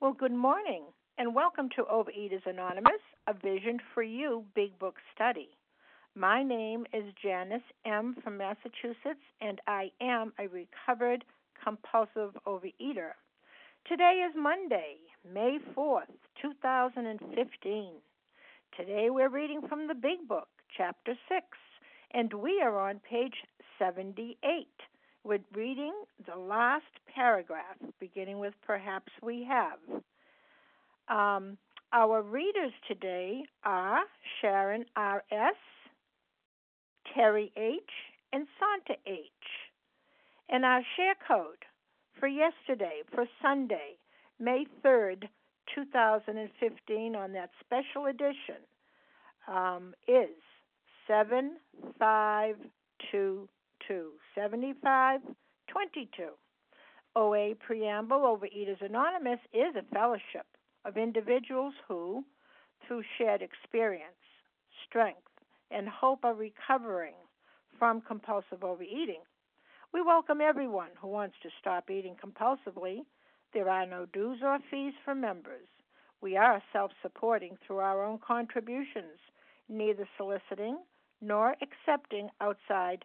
Well, good morning, and welcome to Overeaters Anonymous, a Vision for You Big Book Study. My name is Janice M. from Massachusetts, and I am a recovered compulsive overeater. Today is Monday, May 4th, 2015. Today we're reading from the Big Book, Chapter 6, and we are on page 78. We're reading the last paragraph, beginning with Perhaps We Have. Um, our readers today are Sharon R.S., Terry H., and Santa H. And our share code for yesterday, for Sunday, May 3rd, 2015, on that special edition, um, is 752 to 7522. OA Preamble Overeaters Anonymous is a fellowship of individuals who, through shared experience, strength, and hope are recovering from compulsive overeating. We welcome everyone who wants to stop eating compulsively. There are no dues or fees for members. We are self supporting through our own contributions, neither soliciting nor accepting outside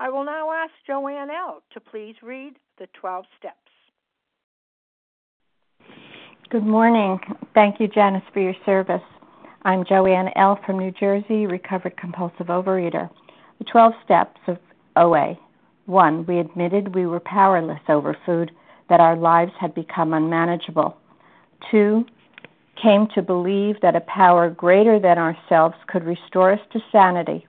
I will now ask Joanne L. to please read the 12 steps. Good morning. Thank you, Janice, for your service. I'm Joanne L. from New Jersey, recovered compulsive overeater. The 12 steps of OA. 1. We admitted we were powerless over food, that our lives had become unmanageable. 2. Came to believe that a power greater than ourselves could restore us to sanity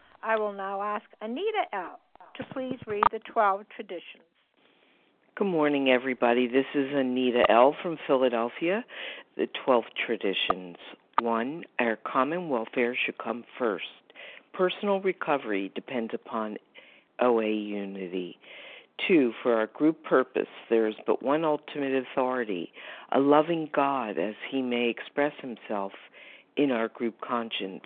I will now ask Anita L. to please read the 12 traditions. Good morning, everybody. This is Anita L. from Philadelphia. The 12 traditions. One, our common welfare should come first. Personal recovery depends upon OA unity. Two, for our group purpose, there is but one ultimate authority, a loving God as he may express himself in our group conscience.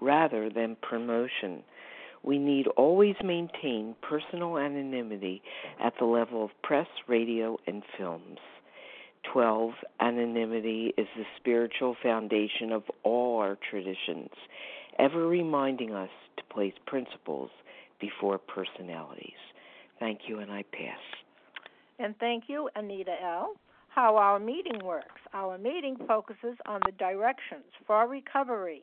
rather than promotion. We need always maintain personal anonymity at the level of press, radio, and films. 12. Anonymity is the spiritual foundation of all our traditions, ever reminding us to place principles before personalities. Thank you, and I pass. And thank you, Anita L how our meeting works. Our meeting focuses on the directions for recovery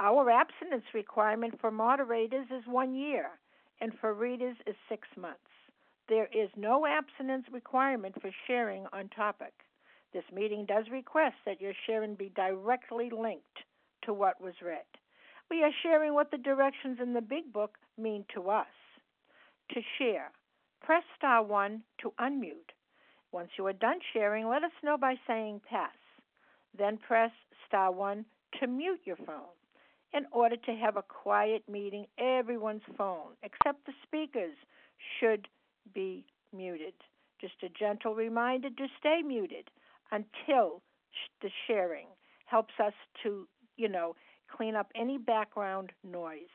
Our abstinence requirement for moderators is one year, and for readers is six months. There is no abstinence requirement for sharing on topic. This meeting does request that your sharing be directly linked to what was read. We are sharing what the directions in the Big Book mean to us. To share, press star 1 to unmute. Once you are done sharing, let us know by saying pass. Then press star 1 to mute your phone. In order to have a quiet meeting, everyone's phone, except the speakers, should be muted. Just a gentle reminder to stay muted until the sharing helps us to, you know, clean up any background noise.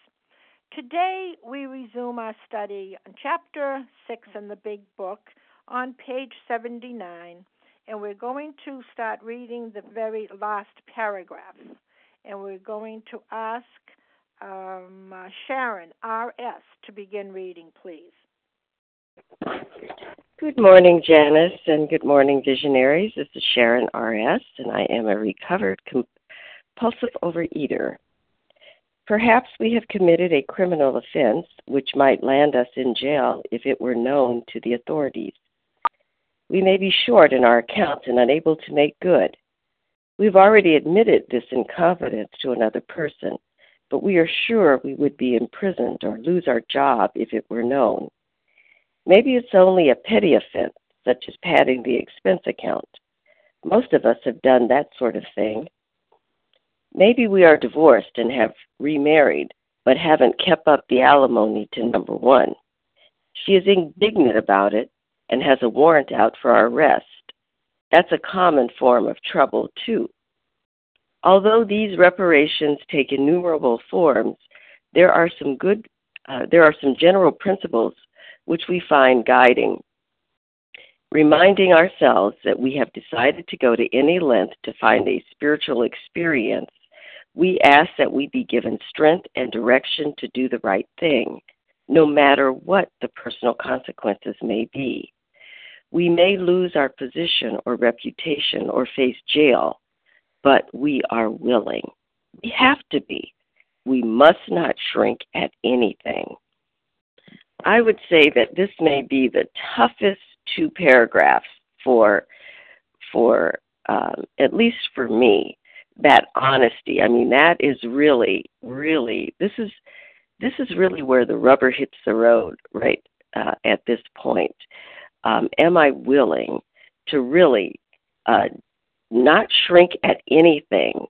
Today we resume our study on chapter 6 in the big book on page 79, and we're going to start reading the very last paragraph. And we're going to ask um, uh, Sharon R.S. to begin reading, please. Good morning, Janice, and good morning, visionaries. This is Sharon R.S., and I am a recovered compulsive overeater. Perhaps we have committed a criminal offense which might land us in jail if it were known to the authorities. We may be short in our accounts and unable to make good. We've already admitted this in confidence to another person, but we are sure we would be imprisoned or lose our job if it were known. Maybe it's only a petty offense, such as padding the expense account. Most of us have done that sort of thing. Maybe we are divorced and have remarried, but haven't kept up the alimony to number one. She is indignant about it and has a warrant out for our arrest. That's a common form of trouble, too. Although these reparations take innumerable forms, there are some good, uh, there are some general principles which we find guiding. Reminding ourselves that we have decided to go to any length to find a spiritual experience, we ask that we be given strength and direction to do the right thing, no matter what the personal consequences may be. We may lose our position or reputation or face jail, but we are willing. We have to be. We must not shrink at anything. I would say that this may be the toughest two paragraphs for for um, at least for me that honesty. I mean that is really really this is this is really where the rubber hits the road right uh, at this point um, am I willing to really uh, not shrink at anything.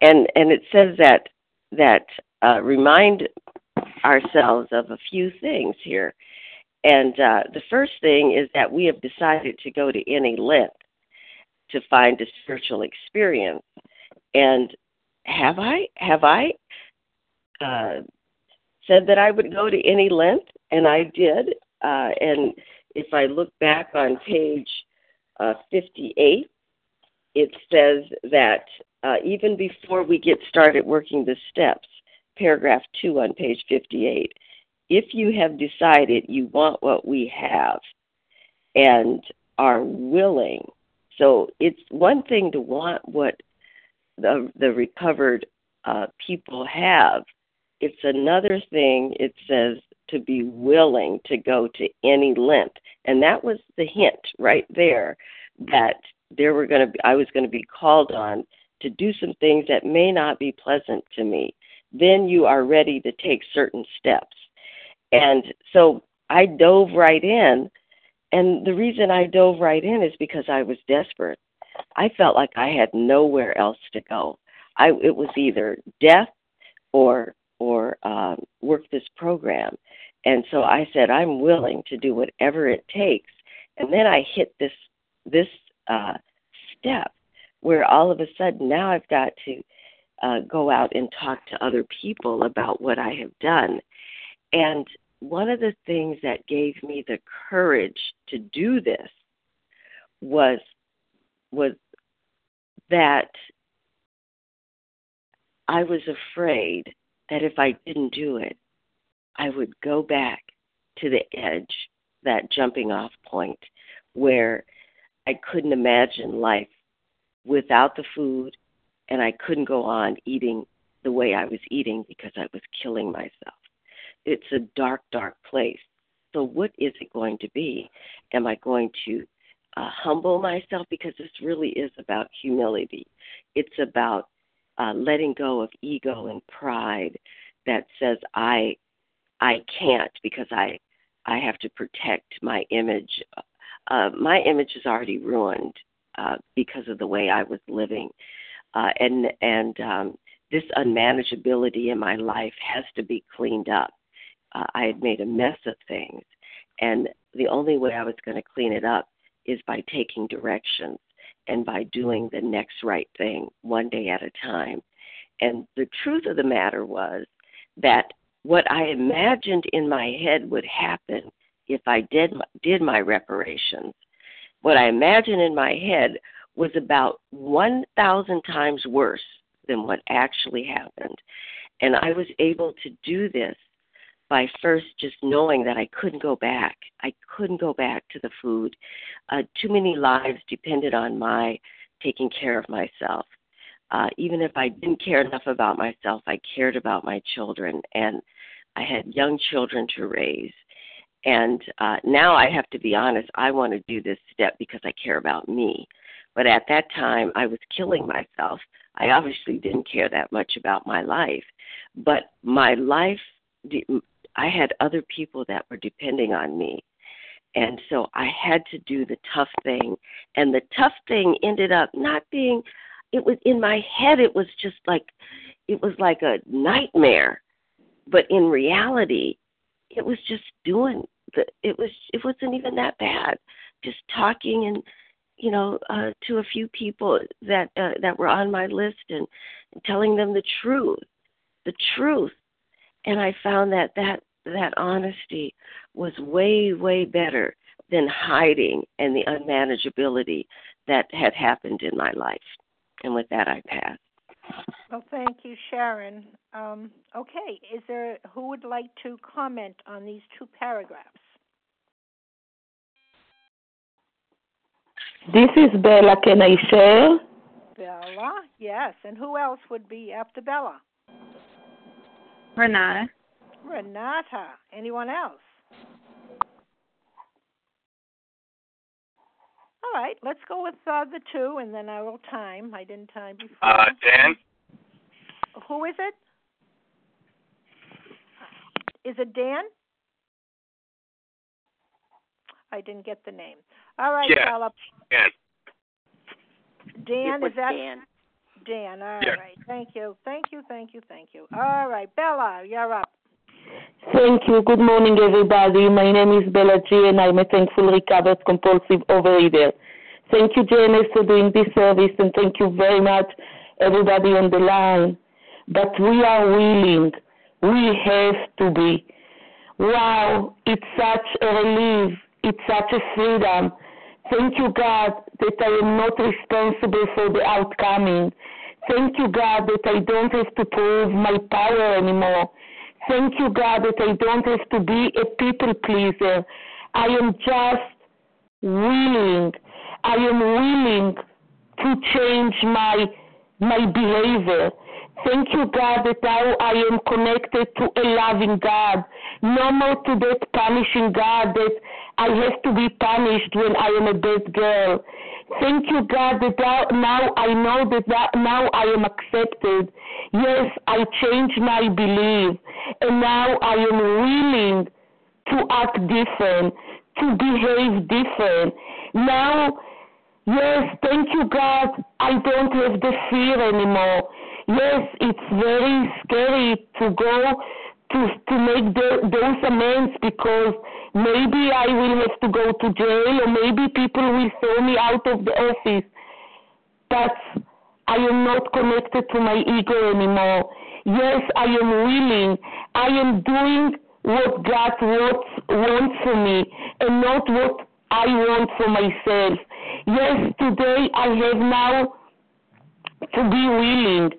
And and it says that that uh, remind ourselves of a few things here. And uh, the first thing is that we have decided to go to any length to find a spiritual experience. And have I have I uh, said that I would go to any length, and I did. Uh, and if I look back on page uh, 58, it says that uh, even before we get started working the steps, paragraph 2 on page 58, if you have decided you want what we have and are willing, so it's one thing to want what the, the recovered uh, people have. It's another thing, it says, to be willing to go to any length. And that was the hint right there that there were going to be, I was going to be called on to do some things that may not be pleasant to me. Then you are ready to take certain steps. And so I dove right in. And the reason I dove right in is because I was desperate. I felt like I had nowhere else to go. I it was either death or or um, work this program, and so I said I'm willing to do whatever it takes. And then I hit this this uh, step where all of a sudden now I've got to uh, go out and talk to other people about what I have done. And one of the things that gave me the courage to do this was was that I was afraid that if I didn't do it, I would go back to the edge, that jumping off point where I couldn't imagine life without the food and I couldn't go on eating the way I was eating because I was killing myself. It's a dark, dark place. So, what is it going to be? Am I going to uh, humble myself? Because this really is about humility. It's about uh, letting go of ego and pride that says I I can't because I I have to protect my image. Uh, my image is already ruined uh, because of the way I was living, uh, and and um, this unmanageability in my life has to be cleaned up. Uh, I had made a mess of things, and the only way I was going to clean it up is by taking directions and by doing the next right thing one day at a time. And the truth of the matter was that what I imagined in my head would happen if I did did my reparations, what I imagined in my head was about 1,000 times worse than what actually happened. And I was able to do this by first just knowing that I couldn't go back. I couldn't go back to the food. Uh, too many lives depended on my taking care of myself. Uh, even if I didn't care enough about myself, I cared about my children, and I had young children to raise. And uh, now I have to be honest, I want to do this step because I care about me. But at that time, I was killing myself. I obviously didn't care that much about my life. But my life, I had other people that were depending on me. And so I had to do the tough thing. And the tough thing ended up not being, it was in my head, it was just like, it was like a nightmare. But in reality, it was just doing the, it was, it wasn't even that bad. Just talking and, you know, uh, to a few people that, uh, that were on my list and, and telling them the truth, the truth and I found that that that honesty was way way better than hiding and the unmanageability that had happened in my life. And with that, I pass. Well, thank you, Sharon. Um, okay, is there who would like to comment on these two paragraphs? This is Bella. Can I share? Bella, yes. And who else would be after Bella? Renata. Renata. Anyone else? All right, let's go with uh, the two, and then I will time. I didn't time before. Uh, Dan. Who is it? Is it Dan? I didn't get the name. All right, yeah. Bella. Dan. Dan, is that Dan. Dan? All Yeah. right. Thank you. Thank you. Thank you. Thank you. All right, Bella, you're up. Thank you. Good morning, everybody. My name is Bella G, and I'm a thankful recovered compulsive overeater. Thank you, Janice, for doing this service, and thank you very much, everybody on the line. But we are willing. We have to be. Wow, it's such a relief. It's such a freedom. Thank you, God, that I am not responsible for the outcoming. Thank you, God, that I don't have to prove my power anymore. Thank you, God, that I don't have to be a people pleaser. I am just willing. I am willing to change my my behavior. Thank you, God, that now I am connected to a loving God. No more to that punishing God that I have to be punished when I am a bad girl. Thank you, God, that now, I know that, now I am accepted. Yes, I changed my belief, and now I am willing to act different, to behave different. Now, yes, thank you, God, I don't have the fear anymore. Yes, it's very scary to go to to make the, those amends because maybe I will have to go to jail or maybe people will throw me out of the office. But I am not connected to my ego anymore. Yes, I am willing. I am doing what God wants, wants for me and not what I want for myself. Yes, today I have now to be willing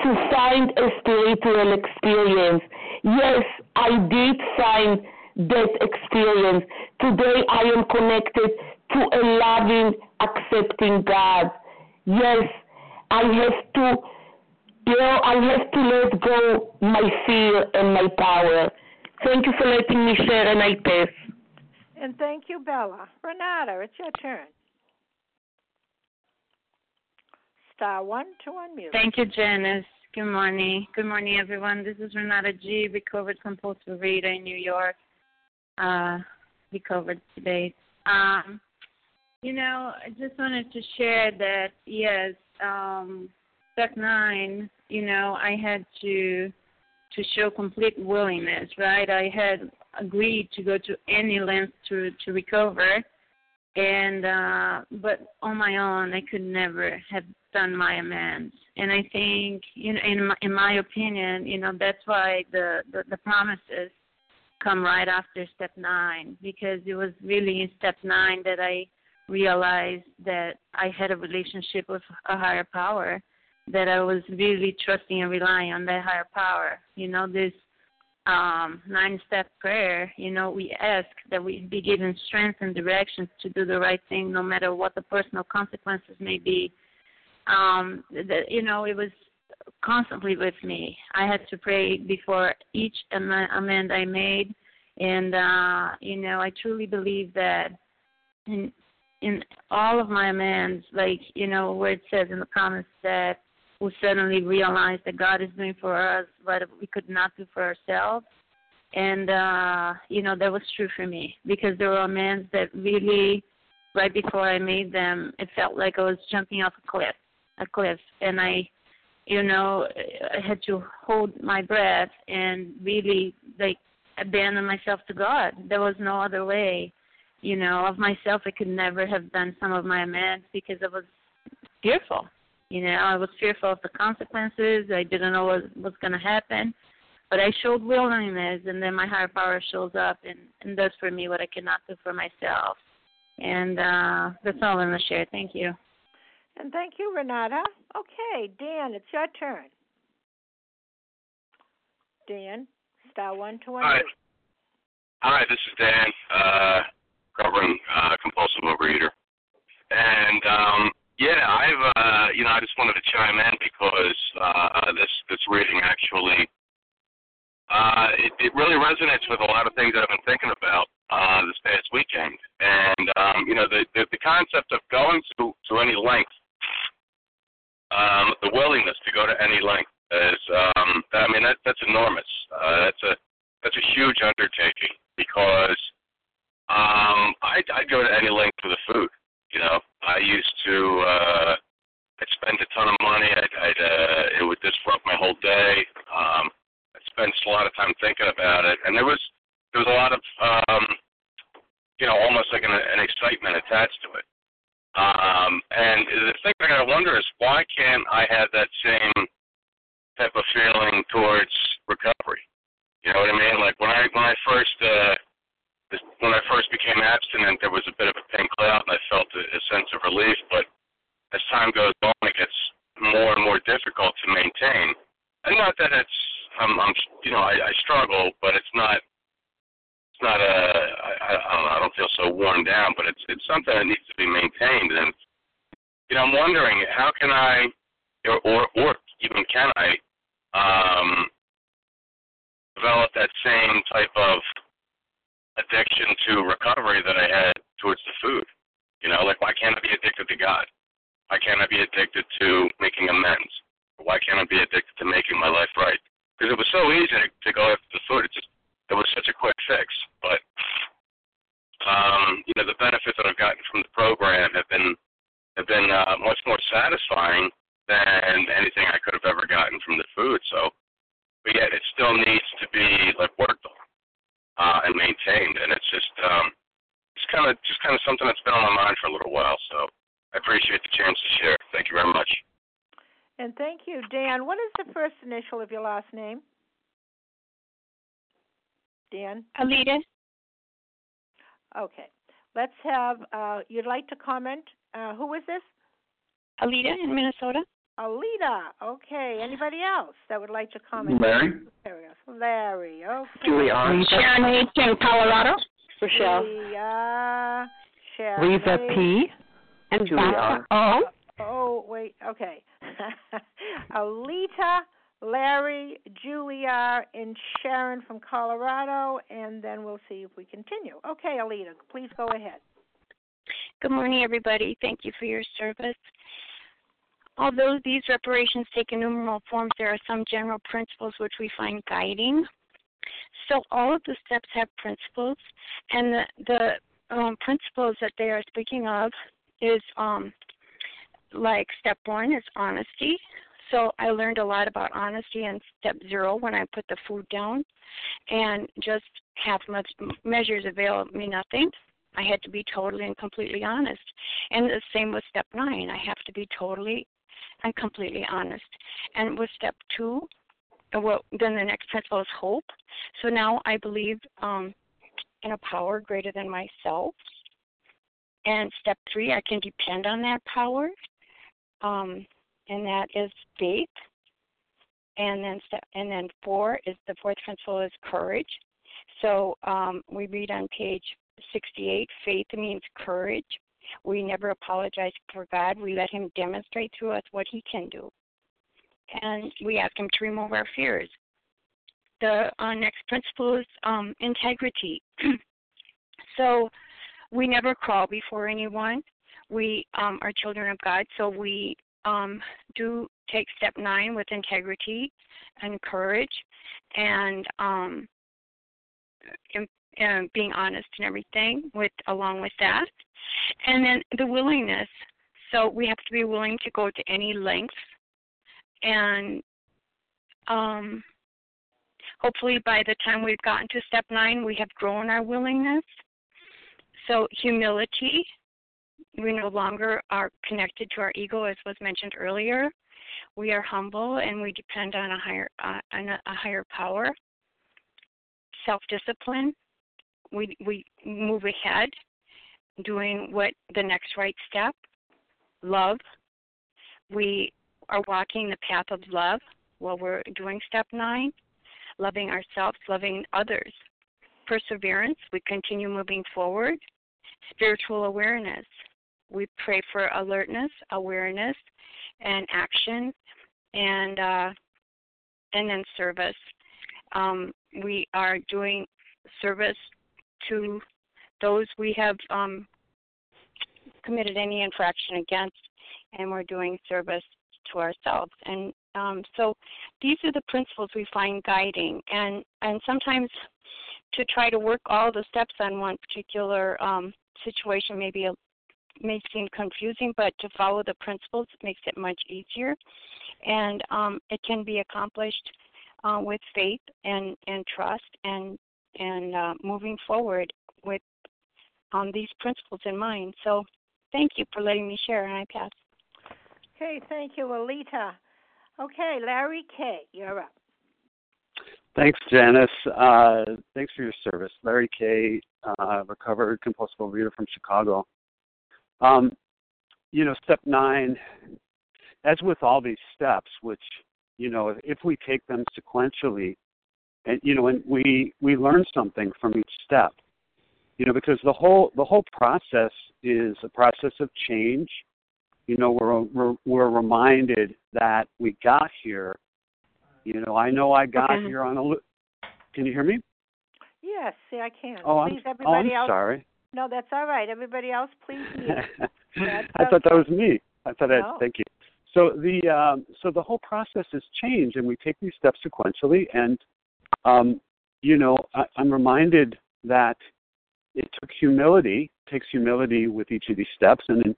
to find a spiritual experience. Yes, I did find that experience. Today I am connected to a loving, accepting God. Yes, I have to, you know, I have to let go my fear and my power. Thank you for letting me share and I pass. And thank you, Bella. Renata, it's your turn. Star one to unmute. Thank you, Janice. Good morning. Good morning, everyone. This is Renata G, recovered compulsive reader in New York. Uh, recovered today. Um, you know, I just wanted to share that yes, um, step nine. You know, I had to to show complete willingness. Right, I had agreed to go to any length to to recover, and uh, but on my own, I could never have done my amends. And I think, you know, in my, in my opinion, you know, that's why the, the the promises come right after step nine because it was really in step nine that I realized that I had a relationship with a higher power, that I was really trusting and relying on that higher power. You know, this um, nine step prayer, you know, we ask that we be given strength and directions to do the right thing no matter what the personal consequences may be. Um, that, you know, it was constantly with me. I had to pray before each amend I made, and uh, you know, I truly believe that in in all of my amends, like you know, where it says in the promise that we suddenly realized that God is doing for us what we could not do for ourselves. And uh, you know, that was true for me because there were amends that really right before I made them, it felt like I was jumping off a cliff a cliff and I you know I had to hold my breath and really like abandon myself to God. There was no other way. You know, of myself I could never have done some of my amends because I was fearful. You know, I was fearful of the consequences. I didn't know what was gonna happen. But I showed willingness and then my higher power shows up and, and does for me what I cannot do for myself. And uh that's all I'm gonna share. Thank you. And thank you, Renata. Okay, Dan, it's your turn. Dan, star one to one. Hi. Hi, this is Dan, uh, covering uh, compulsive overeater. And um, yeah, I've uh, you know I just wanted to chime in because uh, this this reading actually uh, it, it really resonates with a lot of things I've been thinking about uh, this past weekend. And um, you know the, the the concept of going to to any length um, the willingness to go to any length is, um, I mean, that, that's enormous. Uh, that's a that's a huge undertaking because um, I I go to any length for the food. You know, I used to uh, I'd spend a ton of money. I'd, I'd uh, it would disrupt my whole day. Um, I'd spend a lot of time thinking about it, and there was there was a lot of um, you know almost like an, an excitement attached to it. Um, and the thing I wonder is why can't I have that same type of feeling towards recovery? You know what I mean? Like when I when I first uh, when I first became abstinent, there was a bit of a pink cloud, and I felt a, a sense of relief. But as time goes on, it gets more and more difficult to maintain. And not that it's I'm, I'm you know I, I struggle, but it's not it's not a I, I don't I don't feel so worn down, but it's it's something that needs to be maintained. And you know I'm wondering how can I or or, or even can I um, develop that same type of addiction to recovery that I had towards the food. You know, like why can't I be addicted to God? Why can't I be addicted to making amends? Why can't I be addicted to making my life right? Because it was so easy to go after the food. It just it was such a quick fix. But um, you know, the benefits that I've gotten from the program have been have been uh, much more satisfying than anything I could have ever gotten from the food. So, but yet it still needs to be like worked on uh, and maintained. And it's just um, it's kind of just kind of something that's been on my mind for a little while. So I appreciate the chance to share. Thank you very much. And thank you, Dan. What is the first initial of your last name? Dan? Alita. Okay. Let's have, uh, you'd like to comment? Uh, who is this? Alita in Minnesota. Alita. Okay. Anybody else that would like to comment? Larry. There we go. Larry. Okay. Julie R. Sharon H. in Colorado. Rochelle. Julia. Sharon Lisa H. P. And Julie R. Oh. Oh, wait. Okay. Alita, Larry, Julia, and Sharon from Colorado, and then we'll see if we continue. Okay, Alita, please go ahead. Good morning, everybody. Thank you for your service. Although these reparations take innumerable forms, there are some general principles which we find guiding. So all of the steps have principles, and the, the um, principles that they are speaking of is um, like step one is honesty. So I learned a lot about honesty in step zero when I put the food down, and just half measures avail me nothing. I had to be totally and completely honest. And the same with step nine. I have to be totally and completely honest. And with step two, uh, well, then the next principle is hope. So now I believe um, in a power greater than myself. And step three, I can depend on that power, um, and that is faith. And then step, and then four is the fourth principle is courage. So um, we read on page 68, faith means courage. We never apologize for God. We let Him demonstrate through us what He can do. And we ask Him to remove our fears. The uh, next principle is um, integrity. so we never crawl before anyone. We um, are children of God, so we um, do take step nine with integrity and courage and um, and being honest and everything with along with that. And then the willingness. So we have to be willing to go to any length and um hopefully by the time we've gotten to step nine we have grown our willingness so humility we no longer are connected to our ego as was mentioned earlier. We are humble and we depend on a higher uh, on a, a higher power. Self discipline we we move ahead doing what the next right step. Love we are walking the path of love while we're doing step 9 loving ourselves loving others. Perseverance we continue moving forward spiritual awareness. We pray for alertness awareness and action and uh, and then service. Um, we are doing service to those we have um, committed any infraction against, and we're doing service to ourselves. And um, so these are the principles we find guiding, and and sometimes to try to work all the steps on one particular um, situation may be a, may seem confusing, but to follow the principles makes it much easier. And um, it can be accomplished uh, with faith and, and trust and and uh, moving forward with um, these principles in mind. So thank you for letting me share, and I pass. Okay, thank you, Alita. Okay, Larry K., you're up. Thanks, Janice. Uh, thanks for your service. Larry K., uh, recovered compulsive reader from Chicago. Um, you know, step nine, as with all these steps, which, you know, if we take them sequentially, and you know, and we we learn something from each step, you know, because the whole the whole process is a process of change. You know, we're we're, we're reminded that we got here you know, I know I got okay. here on a. Can you hear me? Yes, see, I can. Oh, please, I'm, everybody oh, I'm else. sorry. No, that's all right. Everybody else, please. I thought that was me. I thought no. I thank you. So the um, so the whole process has changed, and we take these steps sequentially. And um, you know, I, I'm reminded that it took humility. Takes humility with each of these steps, and in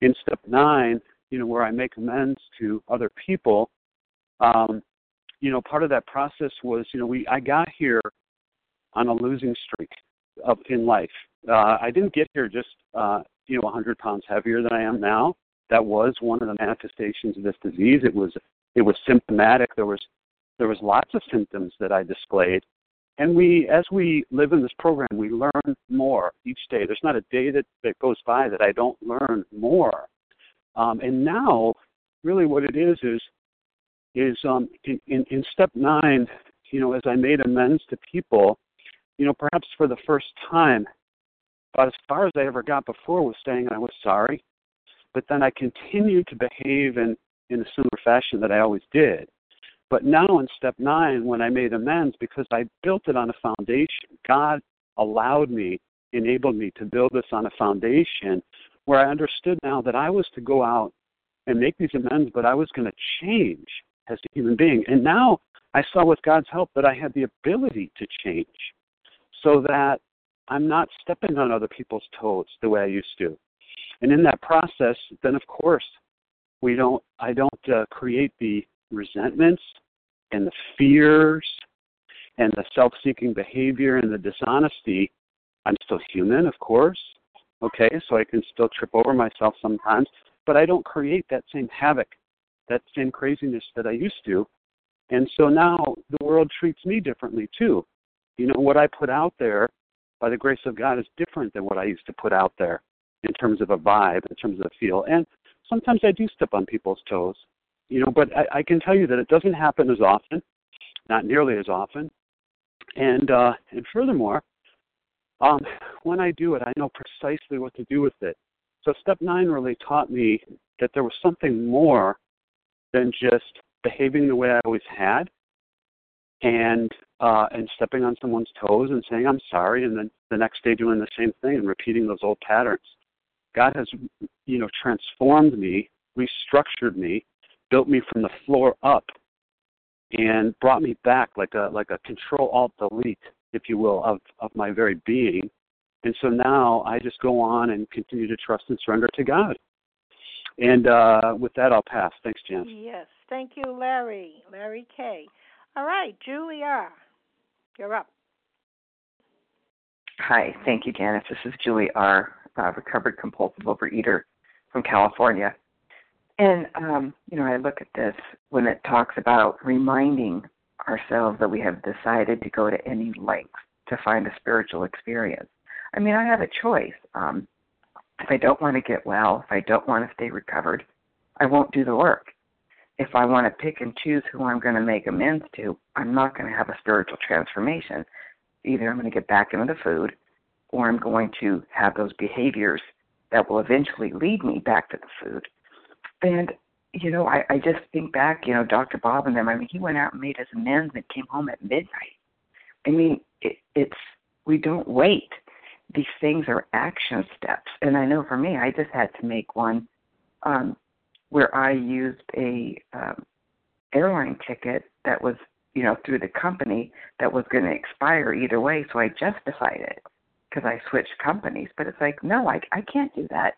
in step nine, you know, where I make amends to other people, um, you know, part of that process was, you know, we I got here on a losing streak of in life. Uh, I didn't get here just uh, you know 100 pounds heavier than I am now. That was one of the manifestations of this disease. It was it was symptomatic. There was there was lots of symptoms that I displayed, and we as we live in this program, we learn more each day. There's not a day that that goes by that I don't learn more. Um, and now, really, what it is is is um, in, in, in step nine, you know, as I made amends to people, you know, perhaps for the first time, about as far as I ever got before was saying I was sorry, but then I continued to behave in, in a similar fashion that I always did. But now in step nine, when I made amends, because I built it on a foundation, God allowed me, enabled me to build this on a foundation where I understood now that I was to go out and make these amends, but I was going to change as a human being. And now I saw with God's help that I had the ability to change so that I'm not stepping on other people's toes the way I used to. And in that process, then of course, we don't I don't uh, create the resentments and the fears and the self-seeking behavior and the dishonesty. I'm still human, of course. Okay, so I can still trip over myself sometimes, but I don't create that same havoc that same craziness that I used to. And so now the world treats me differently too. You know, what I put out there by the grace of God is different than what I used to put out there in terms of a vibe, in terms of a feel. And sometimes I do step on people's toes, you know, but I, I can tell you that it doesn't happen as often, not nearly as often. And uh, and furthermore, um, when I do it, I know precisely what to do with it. So step nine really taught me that there was something more than just behaving the way I always had and uh and stepping on someone's toes and saying I'm sorry and then the next day doing the same thing and repeating those old patterns. God has you know transformed me, restructured me, built me from the floor up and brought me back like a like a control alt delete if you will of of my very being. And so now I just go on and continue to trust and surrender to God. And uh, with that, I'll pass. Thanks, Jan. Yes. Thank you, Larry. Larry K. All right, Julia, you're up. Hi. Thank you, Janice. This is Julie R., recovered compulsive overeater from California. And, um, you know, I look at this when it talks about reminding ourselves that we have decided to go to any lengths to find a spiritual experience. I mean, I have a choice. Um, if I don't want to get well, if I don't want to stay recovered, I won't do the work. If I want to pick and choose who I'm going to make amends to, I'm not going to have a spiritual transformation. Either I'm going to get back into the food or I'm going to have those behaviors that will eventually lead me back to the food. And, you know, I, I just think back, you know, Dr. Bob and them, I mean, he went out and made his amends and came home at midnight. I mean, it, it's, we don't wait these things are action steps. And I know for me, I just had to make one um, where I used a um, airline ticket that was, you know, through the company that was going to expire either way. So I justified it because I switched companies. But it's like, no, I I can't do that.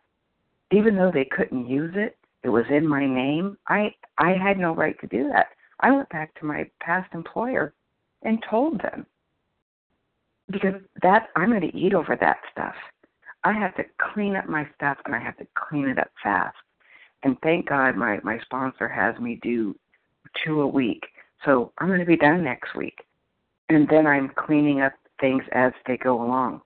even though they couldn't use it, it was in my name. I I had no right to do that. I went back to my past employer and told them because that I'm going to eat over that stuff. I have to clean up my stuff and I have to clean it up fast. And thank God my my sponsor has me do two a week. So I'm going to be done next week. And then I'm cleaning up things as they go along.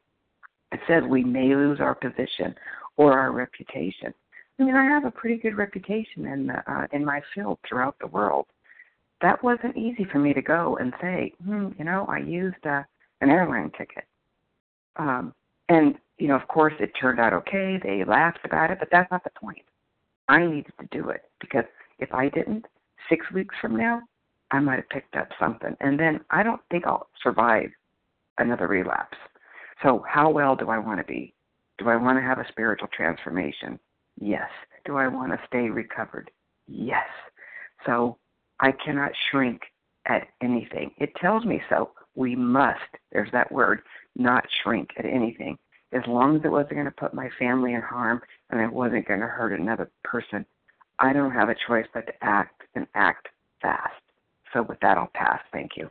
It says we may lose our position or our reputation. I mean, I have a pretty good reputation in the, uh, in my field throughout the world. That wasn't easy for me to go and say, hmm, you know, I used uh, an airline ticket. Um, and you know, of course, it turned out okay. They laughed about it, but that's not the point. I needed to do it because if I didn't, six weeks from now, I might have picked up something, and then I don't think I'll survive another relapse. So, how well do I want to be? Do I want to have a spiritual transformation? Yes. Do I want to stay recovered? Yes. So, I cannot shrink at anything. It tells me so. We must, there's that word, not shrink at anything. As long as it wasn't going to put my family in harm and it wasn't going to hurt another person, I don't have a choice but to act and act fast. So with that, I'll pass. Thank you.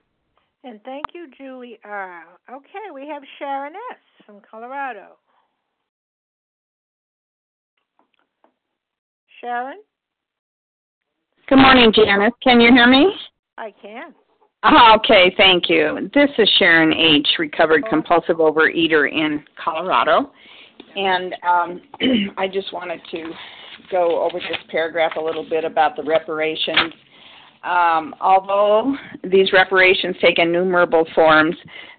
And thank you, Julie R. Okay, we have Sharon S. from Colorado. Sharon? Good morning, Janice. Can you hear me? I can. Uh, okay, thank you. This is Sharon H., recovered compulsive overeater in Colorado. And um, I just wanted to go over this paragraph a little bit about the reparations. Um, although these reparations take innumerable forms,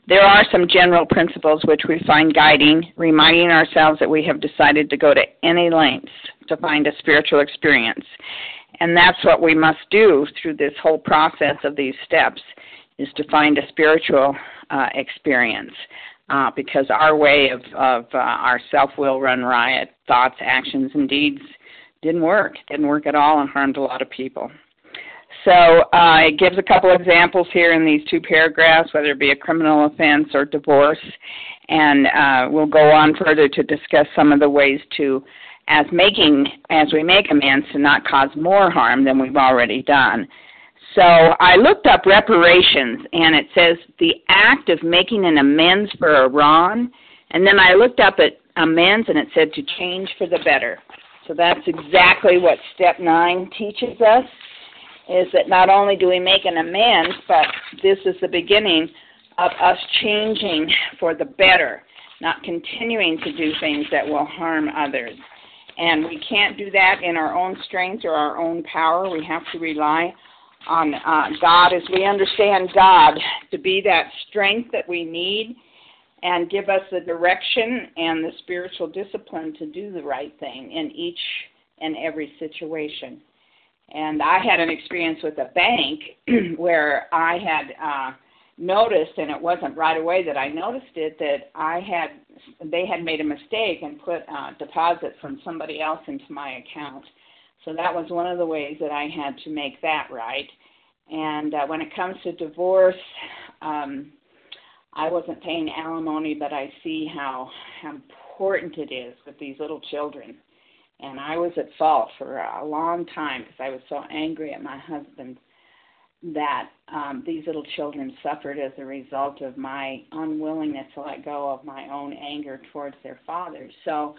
there are some general principles which we find guiding, reminding ourselves that we have decided to go to any lengths to find a spiritual experience. And that's what we must do through this whole process of these steps is to find a spiritual uh, experience. Uh, because our way of, of uh, our self will run riot, thoughts, actions, and deeds didn't work. Didn't work at all and harmed a lot of people. So uh, it gives a couple examples here in these two paragraphs, whether it be a criminal offense or divorce, and uh, we'll go on further to discuss some of the ways to as making as we make amends to not cause more harm than we've already done. So I looked up reparations and it says the act of making an amends for wrong and then I looked up at amends and it said to change for the better. So that's exactly what step 9 teaches us is that not only do we make an amends but this is the beginning of us changing for the better, not continuing to do things that will harm others. And we can't do that in our own strength or our own power. We have to rely on uh, God as we understand God to be that strength that we need and give us the direction and the spiritual discipline to do the right thing in each and every situation. And I had an experience with a bank where I had uh, noticed, and it wasn't right away that I noticed it, that I had they had made a mistake and put uh, deposit from somebody else into my account. So that was one of the ways that I had to make that right. And uh, when it comes to divorce, um, I wasn't paying alimony, but I see how, important it is with these little children. And I was at fault for a long time because I was so angry at my husband that um, these little children suffered as a result of my unwillingness to let go of my own anger towards their father. So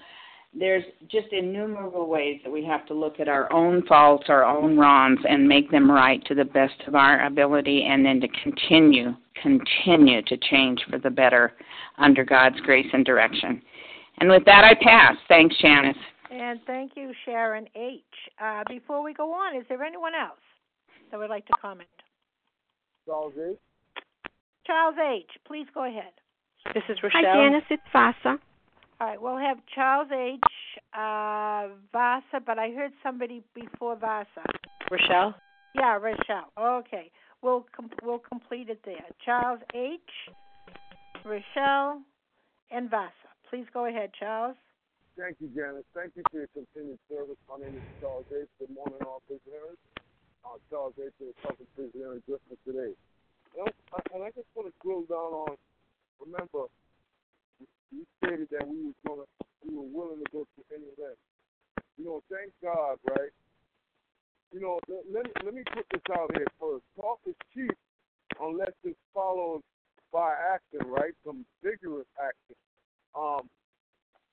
there's just innumerable ways that we have to look at our own faults, our own wrongs, and make them right to the best of our ability, and then to continue, continue to change for the better under God's grace and direction. And with that, I pass. Thanks, Janice. And thank you, Sharon H. Uh, before we go on, is there anyone else that would like to comment? Charles H. Charles H., please go ahead. This is Rochelle. Hi, Janice. It's Vasa. All right, we'll have Charles H. Uh, Vasa, but I heard somebody before Vasa. Rochelle. Yeah, Rochelle. Okay, we'll com- we'll complete it there. Charles H. Rochelle and Vasa. Please go ahead, Charles. Thank you, Janice. Thank you for your continued service. My name is Charles H. Good morning, all prisoners. Uh, Charles H. is the prisoner just for today. And I, and I just want to drill down on, remember, we stated that we was gonna we were willing to go through any length. You know, thank God, right? You know, let, me let me put this out here first. Talk is cheap unless it's followed by action, right? Some vigorous action. Um,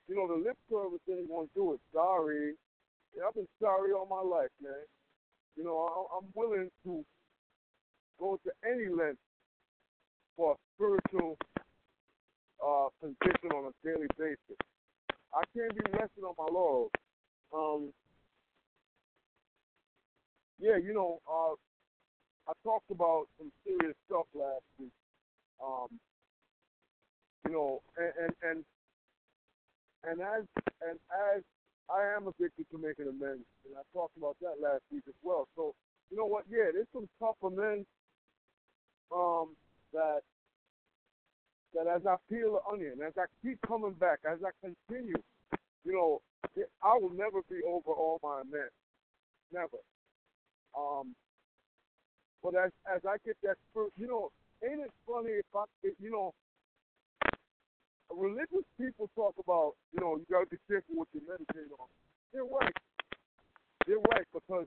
you know, the lip service ain't gonna do it. Sorry, I've been sorry all my life, man. You know, I, I'm willing to go to any length for a spiritual uh, position on a daily basis. I can't be resting on my laurels. Um, yeah, you know, uh, I talked about some serious stuff last week. Um, you know, and, and and and as and as I am addicted to making amends, and I talked about that last week as well. So you know what? Yeah, there's some tough amends um, that that as I peel the onion, as I keep coming back, as I continue, you know, I will never be over all my men. never. Um, but as as I get that first, you know, ain't it funny if I, if, you know, religious people talk about, you know, you gotta be careful what you meditate on. They're right. They're right because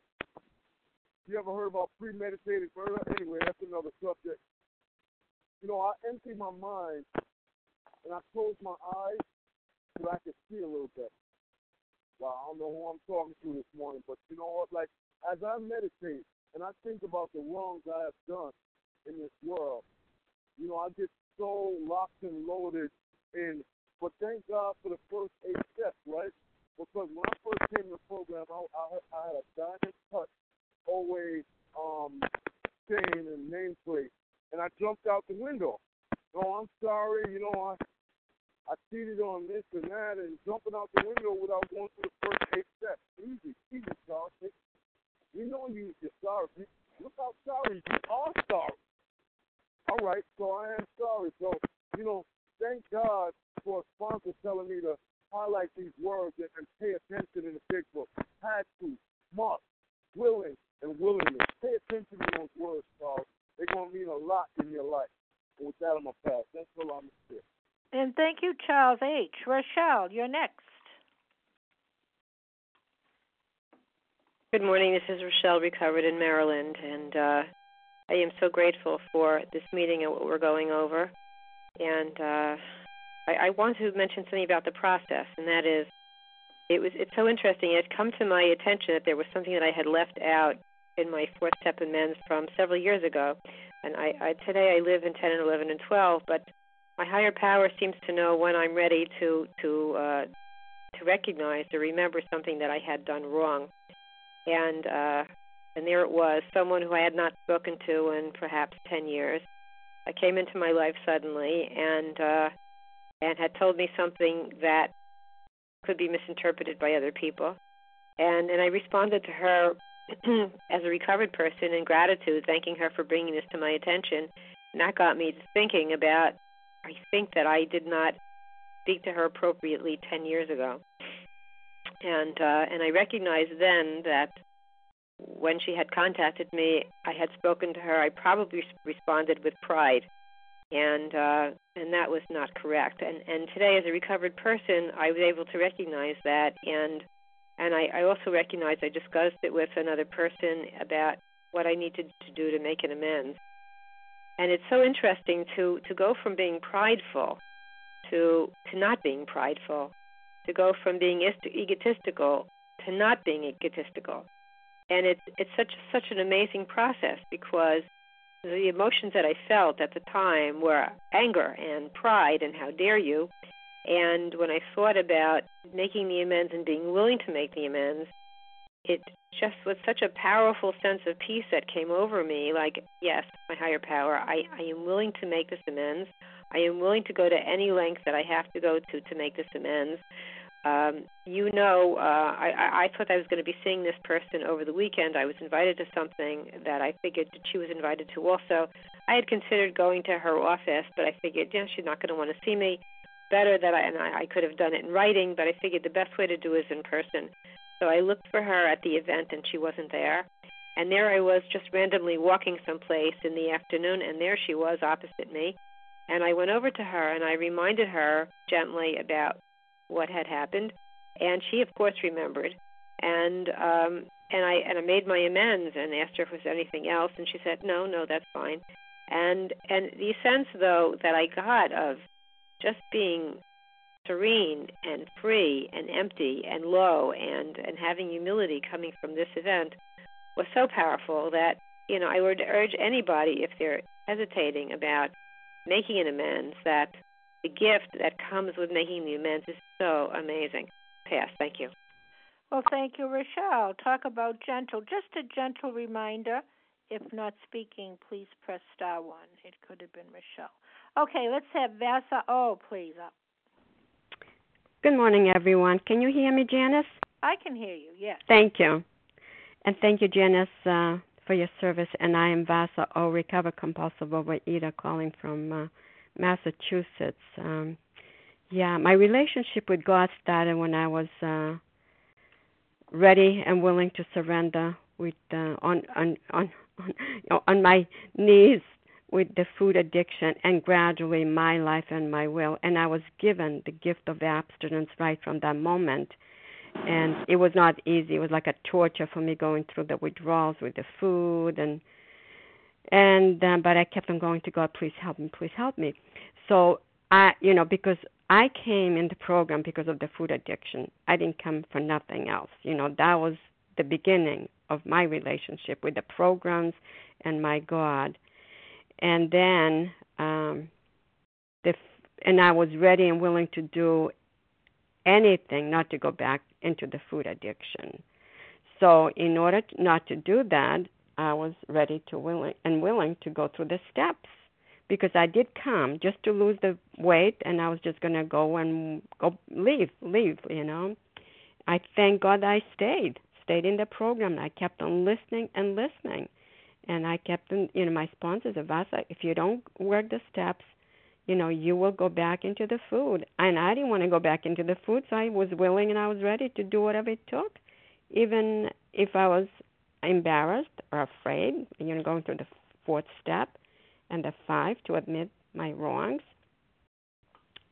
you ever heard about premeditated murder? Anyway, that's another subject. You know, I empty my mind and I close my eyes so I can see a little bit. Well, I don't know who I'm talking to this morning, but you know what? Like, as I meditate and I think about the wrongs I have done in this world, you know, I get so locked and loaded in. But thank God for the first eight steps, right? Because when I first came to the program, I, I, I had a diamond touch always um, chain and nameplate, and I jumped out the window. Oh, I'm sorry, you know, I I cheated on this and that, and jumping out the window without going through the first eight steps. Easy, easy, Charles. You know you, you're sorry. Look how sorry you are sorry. All right, so I am sorry. So, you know, thank God for a sponsor telling me to highlight these words and, and pay attention in the big book. Had to, must, willing, and willingness. Pay attention to those words, Charles. They're going to mean a lot in your life. And with that, I'm going to pass. That's all I'm going to say. And thank you, Charles H. Rochelle, you're next. Good morning. This is Rochelle, recovered in Maryland, and uh, I am so grateful for this meeting and what we're going over. And uh, I, I want to mention something about the process, and that is it was it's so interesting. It had come to my attention that there was something that I had left out in my fourth step amends from several years ago. And I, I today I live in 10 and 11 and 12, but my higher power seems to know when I'm ready to to uh, to recognize to remember something that I had done wrong. And uh, and there it was, someone who I had not spoken to in perhaps 10 years. I came into my life suddenly and uh, and had told me something that could be misinterpreted by other people. And and I responded to her as a recovered person in gratitude, thanking her for bringing this to my attention. And that got me thinking about I think that I did not speak to her appropriately 10 years ago. And uh, and I recognized then that when she had contacted me, I had spoken to her. I probably responded with pride and uh, and that was not correct. And and today, as a recovered person, I was able to recognize that, and and I, I also recognized I discussed it with another person about what I needed to do to make an amends. And it's so interesting to to go from being prideful to to not being prideful, to go from being egotistical to not being egotistical. And it's it's such such an amazing process because the emotions that I felt at the time were anger and pride and how dare you. And when I thought about making the amends and being willing to make the amends, it just was such a powerful sense of peace that came over me like, yes, my higher power, I, I am willing to make this amends. I am willing to go to any length that I have to go to to make this amends. Um, you know, uh, I, I thought I was going to be seeing this person over the weekend. I was invited to something that I figured that she was invited to also. I had considered going to her office, but I figured, yeah, she's not going to want to see me. Better that I and I, I could have done it in writing, but I figured the best way to do is in person. So I looked for her at the event, and she wasn't there. And there I was, just randomly walking someplace in the afternoon, and there she was opposite me. And I went over to her and I reminded her gently about what had happened, and she, of course, remembered. And um, and I and I made my amends and asked her if there was anything else, and she said, "No, no, that's fine." And and the sense though that I got of just being serene and free and empty and low and and having humility coming from this event was so powerful that you know, I would urge anybody if they're hesitating about making an amends that the gift that comes with making the amends is so amazing. Pass. Thank you. Well, thank you, Rochelle. Talk about gentle. Just a gentle reminder if not speaking, please press star one. It could have been Rochelle. Okay, let's have Vasa O, please, up. Good morning, everyone. Can you hear me, Janice? I can hear you, yes. Thank you. And thank you, Janice, uh, for your service. And I am Vasa O, recovered compulsive overeater, calling from uh, Massachusetts. Um, yeah, my relationship with God started when I was uh, ready and willing to surrender with uh, on on on on, on my knees with the food addiction and gradually my life and my will. And I was given the gift of abstinence right from that moment. And it was not easy. It was like a torture for me going through the withdrawals with the food and and um, but I kept on going to God please help me please help me. So I you know because I came in the program because of the food addiction. I didn't come for nothing else. You know that was the beginning of my relationship with the programs and my God. And then um the and I was ready and willing to do anything not to go back into the food addiction. So in order to, not to do that, I was ready to willing and willing to go through the steps because I did come just to lose the weight and I was just going to go and go leave leave, you know. I thank God I stayed stayed in the program. I kept on listening and listening. And I kept on, you know, my sponsors, Avasa, if you don't work the steps, you know, you will go back into the food. And I didn't want to go back into the food, so I was willing and I was ready to do whatever it took. Even if I was embarrassed or afraid, you know, going through the fourth step and the five to admit my wrongs.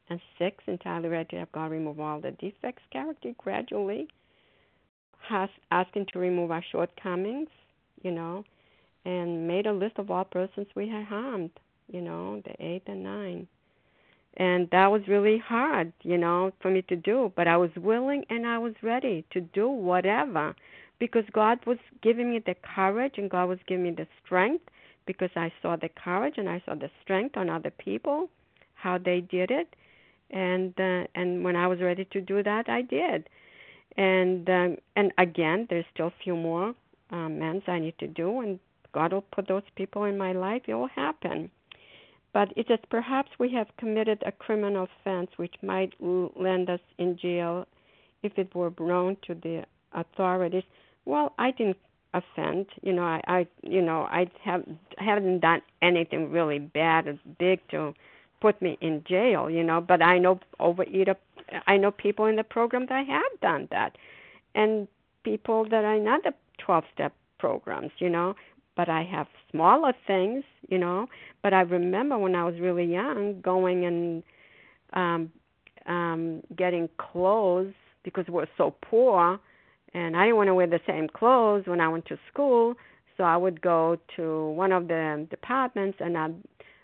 And six, entirely ready to have God remove all the defects, character gradually has asking to remove our shortcomings, you know, and made a list of all persons we had harmed, you know, the eight and nine. And that was really hard, you know, for me to do. But I was willing and I was ready to do whatever because God was giving me the courage and God was giving me the strength because I saw the courage and I saw the strength on other people, how they did it. And uh, and when I was ready to do that, I did and um, and again, there's still a few more um, I need to do, and God will put those people in my life. It will happen. But it is perhaps we have committed a criminal offense which might land us in jail if it were known to the authorities. Well, I didn't offend. You know, I, I you know, I have haven't done anything really bad or big to put me in jail. You know, but I know overeater I know people in the program that have done that, and people that are not the 12 step programs, you know. But I have smaller things, you know. But I remember when I was really young going and um um getting clothes because we're so poor and I didn't want to wear the same clothes when I went to school. So I would go to one of the departments and I'd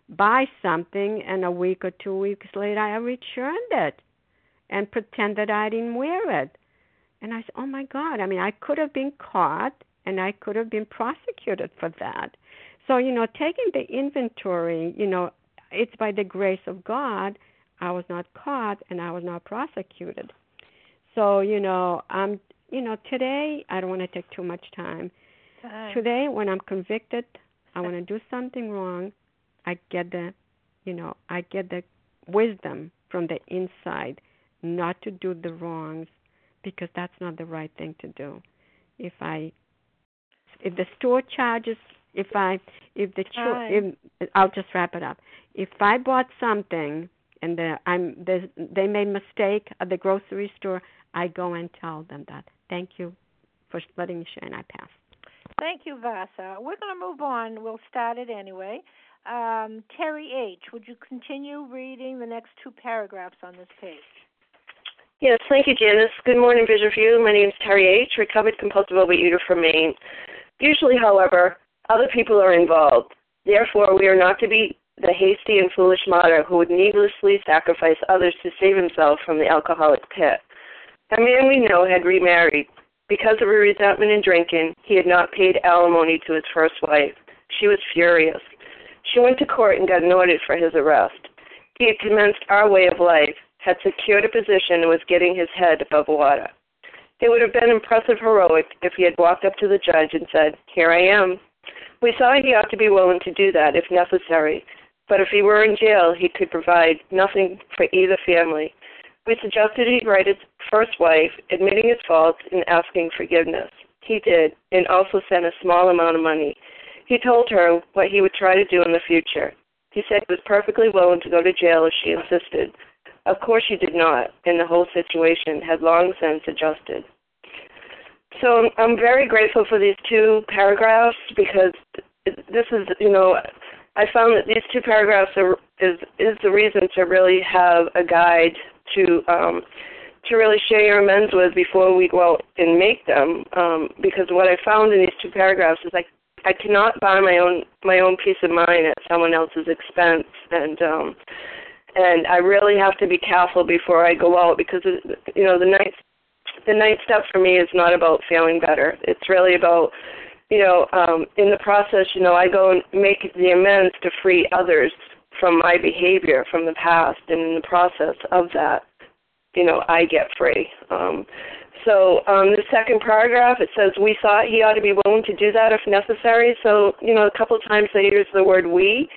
buy something, and a week or two weeks later I returned it and pretend that I didn't wear it. And I said, Oh my God, I mean, I could have been caught and I could have been prosecuted for that. So, you know, taking the inventory, you know, it's by the grace of God I was not caught and I was not prosecuted. So, you know, um you know, today I don't want to take too much time. time. Today when I'm convicted, I want to do something wrong, I get the you know, I get the wisdom from the inside not to do the wrongs because that's not the right thing to do. If I if the store charges if I if the cho- if I'll just wrap it up. If I bought something and the, I'm the, they made mistake at the grocery store, I go and tell them that. Thank you for letting me share, and I pass. Thank you, Vasa. We're going to move on. We'll start it anyway. Um, Terry H., would you continue reading the next two paragraphs on this page? Yes, thank you, Janice. Good morning, Vision for You. My name is Terry H., recovered compulsive overeater from Maine. Usually, however, other people are involved. Therefore, we are not to be the hasty and foolish martyr who would needlessly sacrifice others to save himself from the alcoholic pit. A man we know had remarried. Because of her resentment and drinking, he had not paid alimony to his first wife. She was furious. She went to court and got an order for his arrest. He had commenced our way of life, had secured a position, and was getting his head above water. It would have been impressive heroic if he had walked up to the judge and said, Here I am. We saw he ought to be willing to do that if necessary, but if he were in jail, he could provide nothing for either family. We suggested he write his first wife, admitting his faults and asking forgiveness. He did, and also sent a small amount of money. He told her what he would try to do in the future. He said he was perfectly willing to go to jail if she insisted. Of course, you did not, and the whole situation had long since adjusted. So I'm very grateful for these two paragraphs because this is, you know, I found that these two paragraphs are is is the reason to really have a guide to um, to really share your amends with before we go out and make them. Um, because what I found in these two paragraphs is like I cannot buy my own my own peace of mind at someone else's expense, and um, and I really have to be careful before I go out because you know the ninth the ninth step for me is not about feeling better. It's really about you know um, in the process you know I go and make the amends to free others from my behavior from the past, and in the process of that, you know I get free. Um, so um, the second paragraph it says we thought he ought to be willing to do that if necessary. So you know a couple times they use the word we,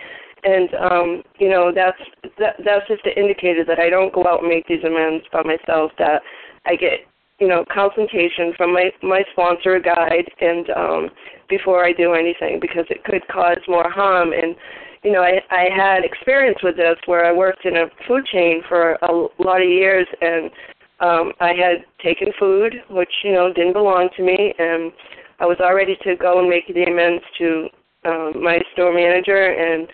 and um, you know that's that, that's just an indicator that I don't go out and make these amends by myself. That I get you know consultation from my my sponsor, guide, and um, before I do anything because it could cause more harm and you know, I I had experience with this where I worked in a food chain for a lot of years, and um, I had taken food which you know didn't belong to me, and I was all ready to go and make the amends to um, my store manager, and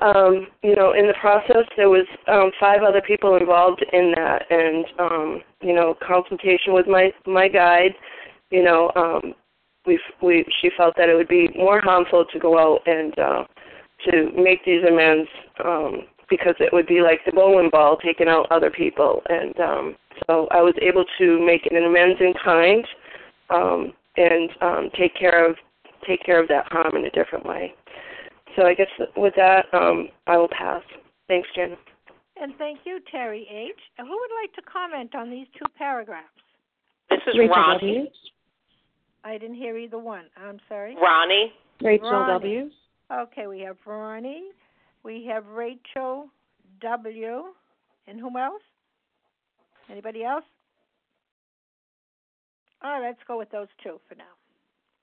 um, you know, in the process there was um, five other people involved in that, and um, you know, consultation with my my guide, you know, um, we we she felt that it would be more harmful to go out and uh, to make these amends um, because it would be like the bowling ball taking out other people. And um, so I was able to make an amends in kind um, and um, take care of take care of that harm in a different way. So I guess with that, um, I will pass. Thanks, Jen. And thank you, Terry H. Who would like to comment on these two paragraphs? This is Rachel Ronnie. W. I didn't hear either one. I'm sorry. Ronnie. Rachel Ronnie. W. Okay, we have Ronnie, we have Rachel W, and whom else? Anybody else? All right, let's go with those two for now.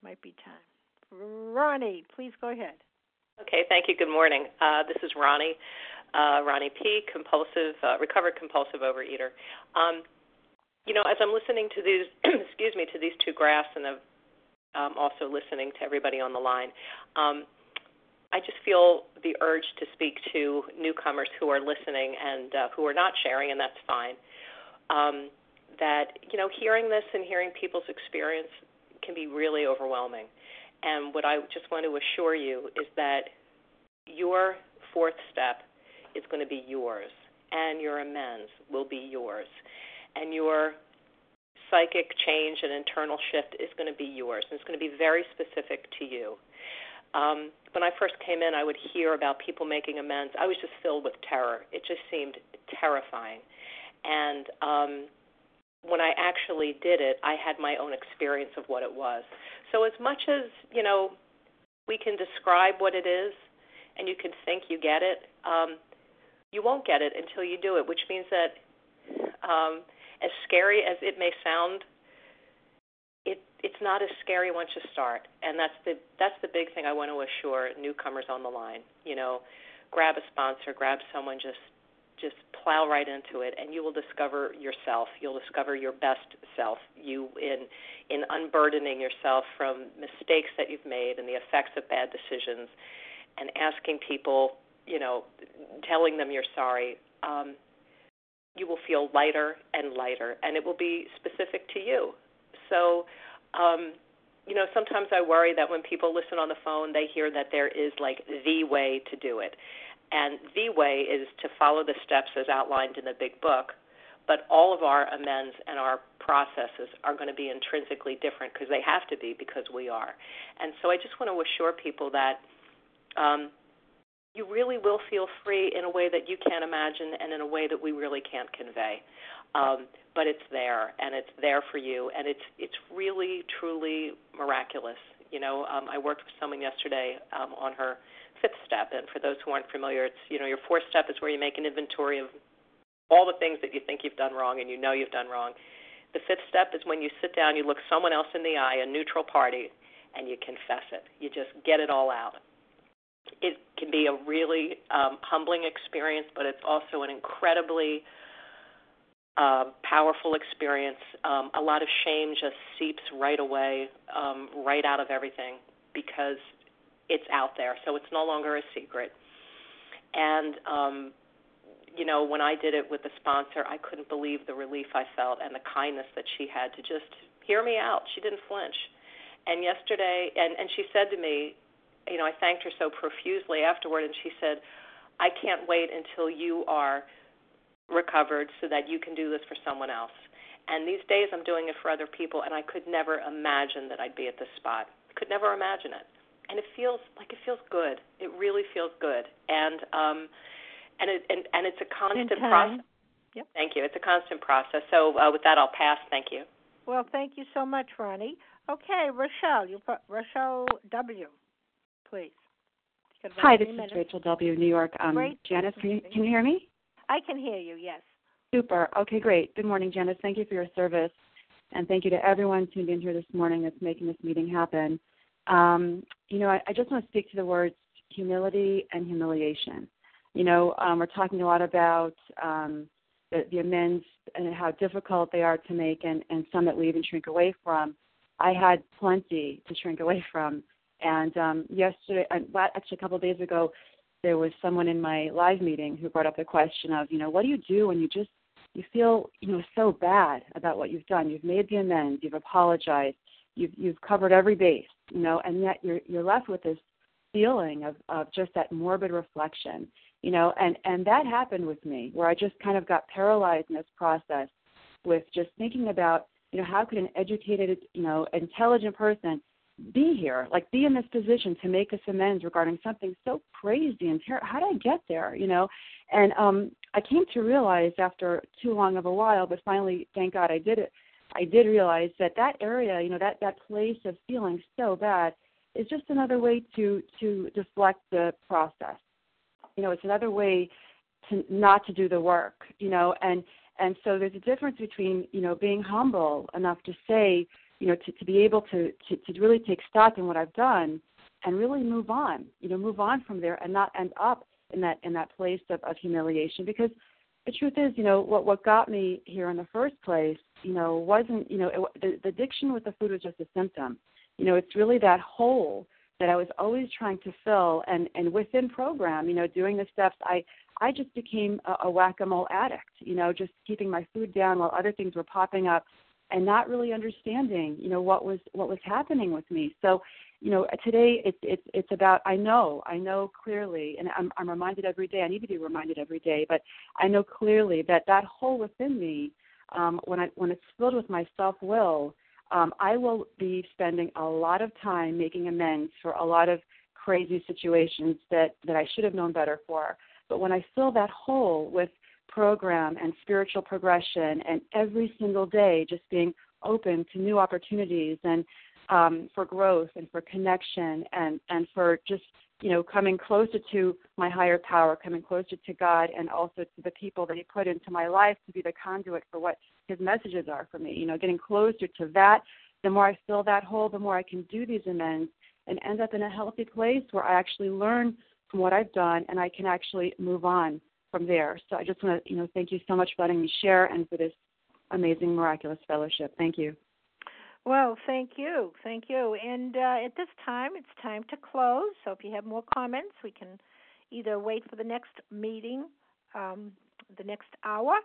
Might be time. Ronnie, please go ahead. Okay, thank you. Good morning. Uh, this is Ronnie, uh, Ronnie P, compulsive, uh, recovered compulsive overeater. Um, you know, as I'm listening to these, excuse me, to these two graphs, and I'm um, also listening to everybody on the line, um, I just feel the urge to speak to newcomers who are listening and uh, who are not sharing, and that's fine. Um, that you know, hearing this and hearing people's experience can be really overwhelming. And what I just want to assure you is that your fourth step is going to be yours, and your amends will be yours, and your psychic change and internal shift is going to be yours, and it's going to be very specific to you. Um, when I first came in, I would hear about people making amends. I was just filled with terror. It just seemed terrifying. And um, when I actually did it, I had my own experience of what it was. So as much as you know, we can describe what it is, and you can think you get it. Um, you won't get it until you do it, which means that, um, as scary as it may sound, it it's not as scary once you start, and that's the that's the big thing I want to assure newcomers on the line. You know, grab a sponsor, grab someone, just just plow right into it, and you will discover yourself. You'll discover your best self. You in in unburdening yourself from mistakes that you've made and the effects of bad decisions, and asking people, you know, telling them you're sorry. Um, you will feel lighter and lighter, and it will be specific to you. So, um, you know, sometimes I worry that when people listen on the phone, they hear that there is like the way to do it. And the way is to follow the steps as outlined in the big book, but all of our amends and our processes are going to be intrinsically different because they have to be because we are. And so I just want to assure people that um, you really will feel free in a way that you can't imagine and in a way that we really can't convey. Um, but it's there and it's there for you and it's it's really truly miraculous. You know, um, I worked with someone yesterday um, on her fifth step, and for those who aren't familiar, it's you know your fourth step is where you make an inventory of all the things that you think you've done wrong and you know you've done wrong. The fifth step is when you sit down, you look someone else in the eye, a neutral party, and you confess it. You just get it all out. It can be a really um, humbling experience, but it's also an incredibly uh, powerful experience. Um, a lot of shame just seeps right away, um, right out of everything because it's out there. So it's no longer a secret. And um, you know, when I did it with the sponsor, I couldn't believe the relief I felt and the kindness that she had to just hear me out. She didn't flinch. And yesterday, and and she said to me, you know, I thanked her so profusely afterward, and she said, I can't wait until you are recovered so that you can do this for someone else. And these days, I'm doing it for other people, and I could never imagine that I'd be at this spot. Could never imagine it. And it feels like it feels good. It really feels good. And um, and it and, and it's a constant process. Yep. Thank you. It's a constant process. So uh, with that, I'll pass. Thank you. Well, thank you so much, Ronnie. Okay, Rochelle, you put Rochelle W. Please. Hi, this minutes. is Rachel W. New York. Um, great. Janice, can you can you hear me? I can hear you. Yes. Super. Okay, great. Good morning, Janice. Thank you for your service, and thank you to everyone tuned in here this morning that's making this meeting happen. Um, you know, I, I just want to speak to the words humility and humiliation. You know, um, we're talking a lot about um, the, the amends and how difficult they are to make, and, and some that we even shrink away from. I had plenty to shrink away from. And um, yesterday, actually a couple of days ago, there was someone in my live meeting who brought up the question of, you know, what do you do when you just you feel, you know, so bad about what you've done? You've made the amends, you've apologized, you've you've covered every base, you know, and yet you're you're left with this feeling of of just that morbid reflection you know and and that happened with me where i just kind of got paralyzed in this process with just thinking about you know how could an educated you know intelligent person be here like be in this position to make us amends regarding something so crazy and terrible how did i get there you know? And um i came to realize after too long of a while but finally thank god i did it i did realize that that area you know that that place of feeling so bad is just another way to to deflect the process. You know it's another way to not to do the work you know and and so there's a difference between you know being humble enough to say you know to, to be able to, to to really take stock in what i've done and really move on you know move on from there and not end up in that in that place of, of humiliation because the truth is you know what what got me here in the first place you know wasn't you know it, the, the addiction with the food was just a symptom. You know it's really that hole that I was always trying to fill and and within program, you know, doing the steps, I I just became a, a whack-a-mole addict, you know, just keeping my food down while other things were popping up and not really understanding, you know, what was what was happening with me. So, you know, today it's it's it's about I know, I know clearly and I'm I'm reminded every day. I need to be reminded every day, but I know clearly that that hole within me um when I when it's filled with my self-will um, I will be spending a lot of time making amends for a lot of crazy situations that, that I should have known better for. But when I fill that hole with program and spiritual progression and every single day just being open to new opportunities and um, for growth and for connection and, and for just you know coming closer to my higher power coming closer to god and also to the people that he put into my life to be the conduit for what his messages are for me. You know, getting closer to that, the more I fill that hole, the more I can do these amends and end up in a healthy place where I actually learn from what I've done and I can actually move on from there. So I just want to, you know, thank you so much for letting me share and for this amazing, miraculous fellowship. Thank you. Well, thank you. Thank you. And uh, at this time, it's time to close. So if you have more comments, we can either wait for the next meeting, um, the next hour,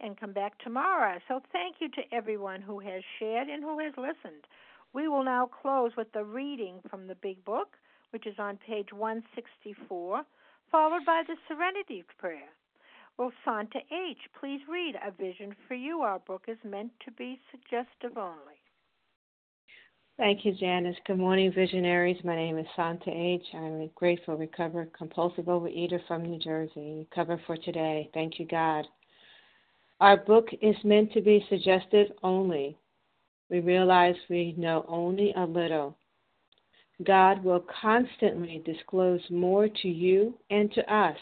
and come back tomorrow. So thank you to everyone who has shared and who has listened. We will now close with the reading from the Big Book, which is on page 164, followed by the Serenity Prayer. Well, Santa H., please read A Vision for You. Our book is meant to be suggestive only. Thank you, Janice. Good morning, visionaries. My name is Santa H. I'm a grateful, recovered, compulsive overeater from New Jersey. Recover for today. Thank you, God. Our book is meant to be suggestive only. We realize we know only a little. God will constantly disclose more to you and to us.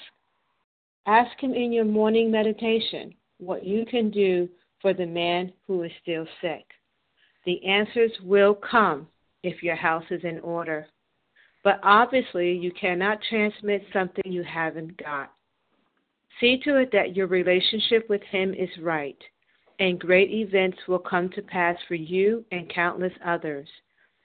Ask Him in your morning meditation what you can do for the man who is still sick. The answers will come if your house is in order. But obviously, you cannot transmit something you haven't got. See to it that your relationship with Him is right, and great events will come to pass for you and countless others.